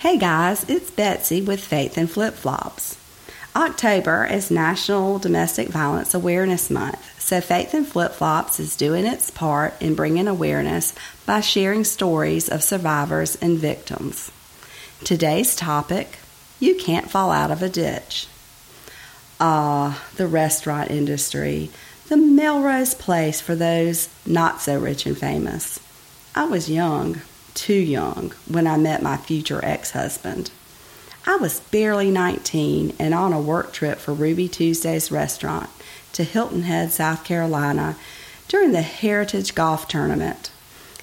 Hey guys, it's Betsy with Faith and Flip Flops. October is National Domestic Violence Awareness Month, so Faith and Flip Flops is doing its part in bringing awareness by sharing stories of survivors and victims. Today's topic You Can't Fall Out of a Ditch. Ah, the restaurant industry, the Melrose Place for those not so rich and famous. I was young too young when I met my future ex husband. I was barely 19 and on a work trip for Ruby Tuesday's restaurant to Hilton Head, South Carolina during the Heritage Golf Tournament.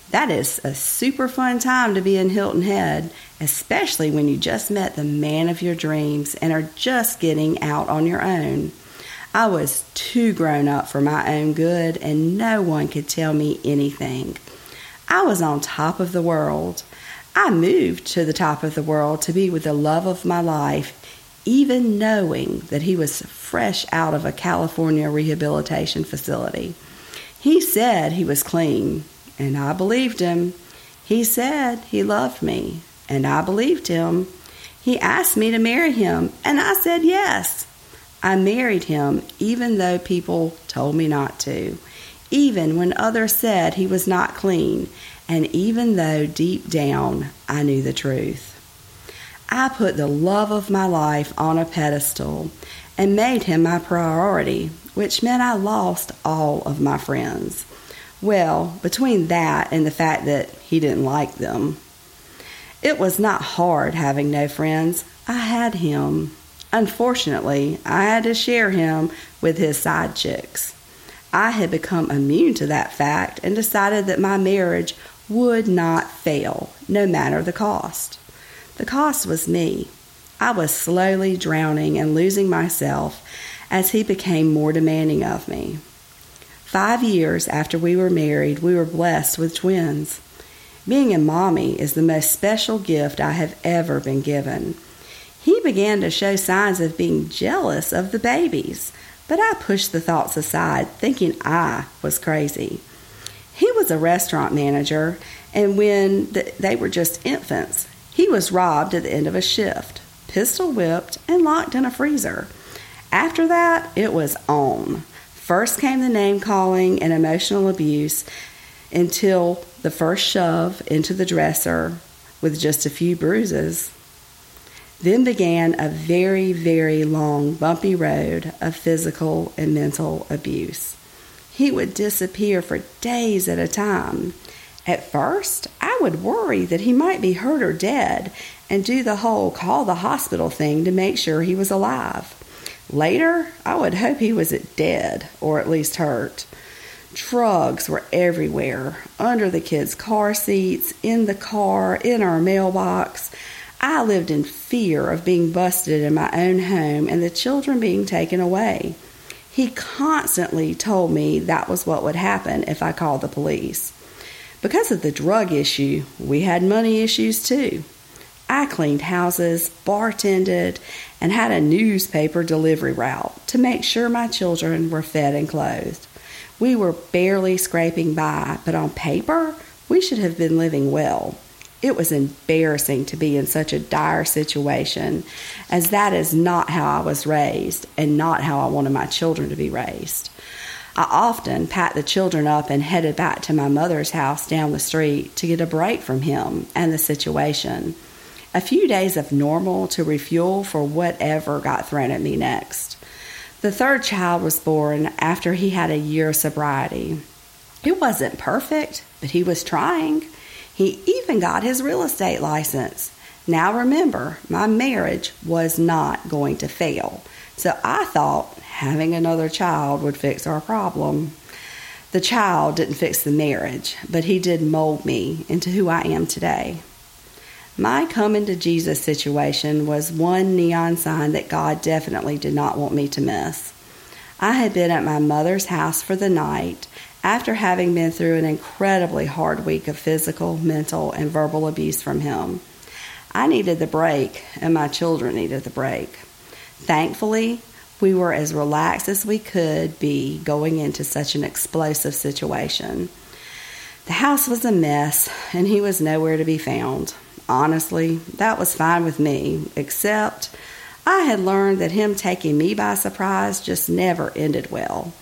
That is a super fun time to be in Hilton Head, especially when you just met the man of your dreams and are just getting out on your own. I was too grown up for my own good, and no one could tell me anything. I was on top of the world. I moved to the top of the world to be with the love of my life, even knowing that he was fresh out of a California rehabilitation facility. He said he was clean, and I believed him. He said he loved me, and I believed him. He asked me to marry him, and I said yes. I married him even though people told me not to even when others said he was not clean, and even though deep down I knew the truth. I put the love of my life on a pedestal and made him my priority, which meant I lost all of my friends. Well, between that and the fact that he didn't like them, it was not hard having no friends. I had him. Unfortunately, I had to share him with his side chicks. I had become immune to that fact and decided that my marriage would not fail, no matter the cost. The cost was me. I was slowly drowning and losing myself as he became more demanding of me. Five years after we were married, we were blessed with twins. Being a mommy is the most special gift I have ever been given. He began to show signs of being jealous of the babies, but I pushed the thoughts aside, thinking I was crazy. He was a restaurant manager, and when the, they were just infants, he was robbed at the end of a shift, pistol whipped, and locked in a freezer. After that, it was on. First came the name calling and emotional abuse until the first shove into the dresser with just a few bruises. Then began a very, very long, bumpy road of physical and mental abuse. He would disappear for days at a time. At first, I would worry that he might be hurt or dead and do the whole call the hospital thing to make sure he was alive. Later, I would hope he was dead or at least hurt. Drugs were everywhere under the kids' car seats, in the car, in our mailbox. I lived in fear of being busted in my own home and the children being taken away. He constantly told me that was what would happen if I called the police. Because of the drug issue, we had money issues too. I cleaned houses, bartended, and had a newspaper delivery route to make sure my children were fed and clothed. We were barely scraping by, but on paper, we should have been living well. It was embarrassing to be in such a dire situation, as that is not how I was raised and not how I wanted my children to be raised. I often packed the children up and headed back to my mother's house down the street to get a break from him and the situation. A few days of normal to refuel for whatever got thrown at me next. The third child was born after he had a year of sobriety. It wasn't perfect, but he was trying. He even got his real estate license. Now remember, my marriage was not going to fail. So I thought having another child would fix our problem. The child didn't fix the marriage, but he did mold me into who I am today. My coming to Jesus situation was one neon sign that God definitely did not want me to miss. I had been at my mother's house for the night after having been through an incredibly hard week of physical, mental, and verbal abuse from him. I needed the break, and my children needed the break. Thankfully, we were as relaxed as we could be going into such an explosive situation. The house was a mess, and he was nowhere to be found. Honestly, that was fine with me, except I had learned that him taking me by surprise just never ended well.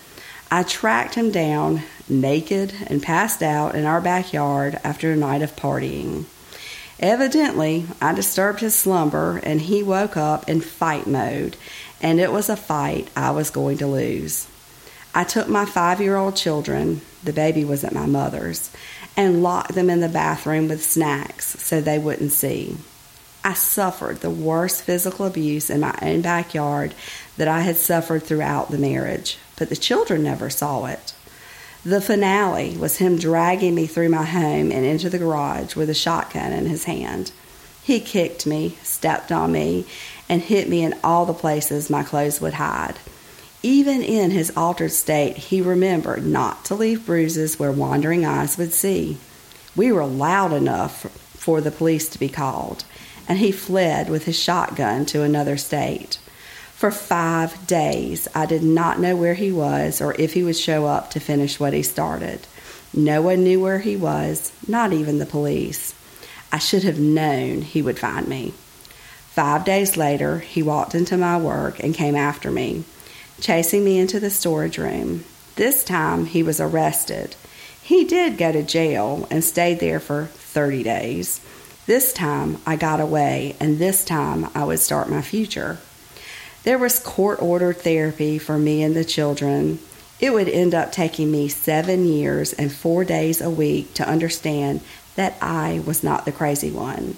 I tracked him down, naked and passed out in our backyard after a night of partying. Evidently, I disturbed his slumber and he woke up in fight mode, and it was a fight I was going to lose. I took my five year old children, the baby was at my mother's, and locked them in the bathroom with snacks so they wouldn't see. I suffered the worst physical abuse in my own backyard that I had suffered throughout the marriage, but the children never saw it. The finale was him dragging me through my home and into the garage with a shotgun in his hand. He kicked me, stepped on me, and hit me in all the places my clothes would hide. Even in his altered state, he remembered not to leave bruises where wandering eyes would see. We were loud enough for the police to be called, and he fled with his shotgun to another state. For five days, I did not know where he was or if he would show up to finish what he started. No one knew where he was, not even the police. I should have known he would find me. Five days later, he walked into my work and came after me, chasing me into the storage room. This time, he was arrested. He did go to jail and stayed there for 30 days. This time, I got away, and this time, I would start my future. There was court ordered therapy for me and the children. It would end up taking me seven years and four days a week to understand that I was not the crazy one.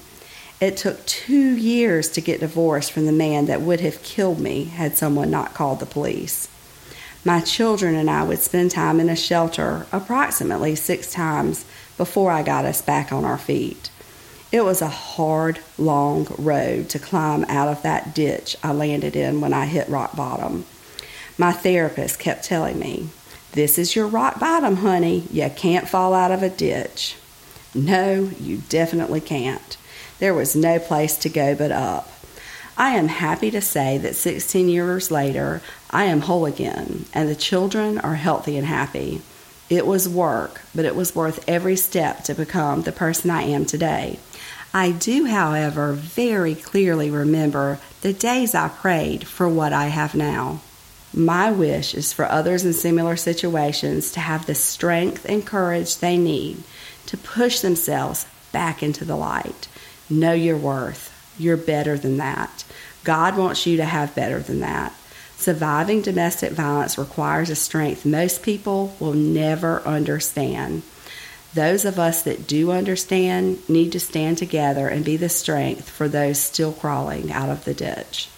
It took two years to get divorced from the man that would have killed me had someone not called the police. My children and I would spend time in a shelter approximately six times before I got us back on our feet. It was a hard, long road to climb out of that ditch I landed in when I hit rock bottom. My therapist kept telling me, This is your rock bottom, honey. You can't fall out of a ditch. No, you definitely can't. There was no place to go but up. I am happy to say that 16 years later, I am whole again, and the children are healthy and happy. It was work, but it was worth every step to become the person I am today. I do, however, very clearly remember the days I prayed for what I have now. My wish is for others in similar situations to have the strength and courage they need to push themselves back into the light. Know your worth. You're better than that. God wants you to have better than that. Surviving domestic violence requires a strength most people will never understand. Those of us that do understand need to stand together and be the strength for those still crawling out of the ditch.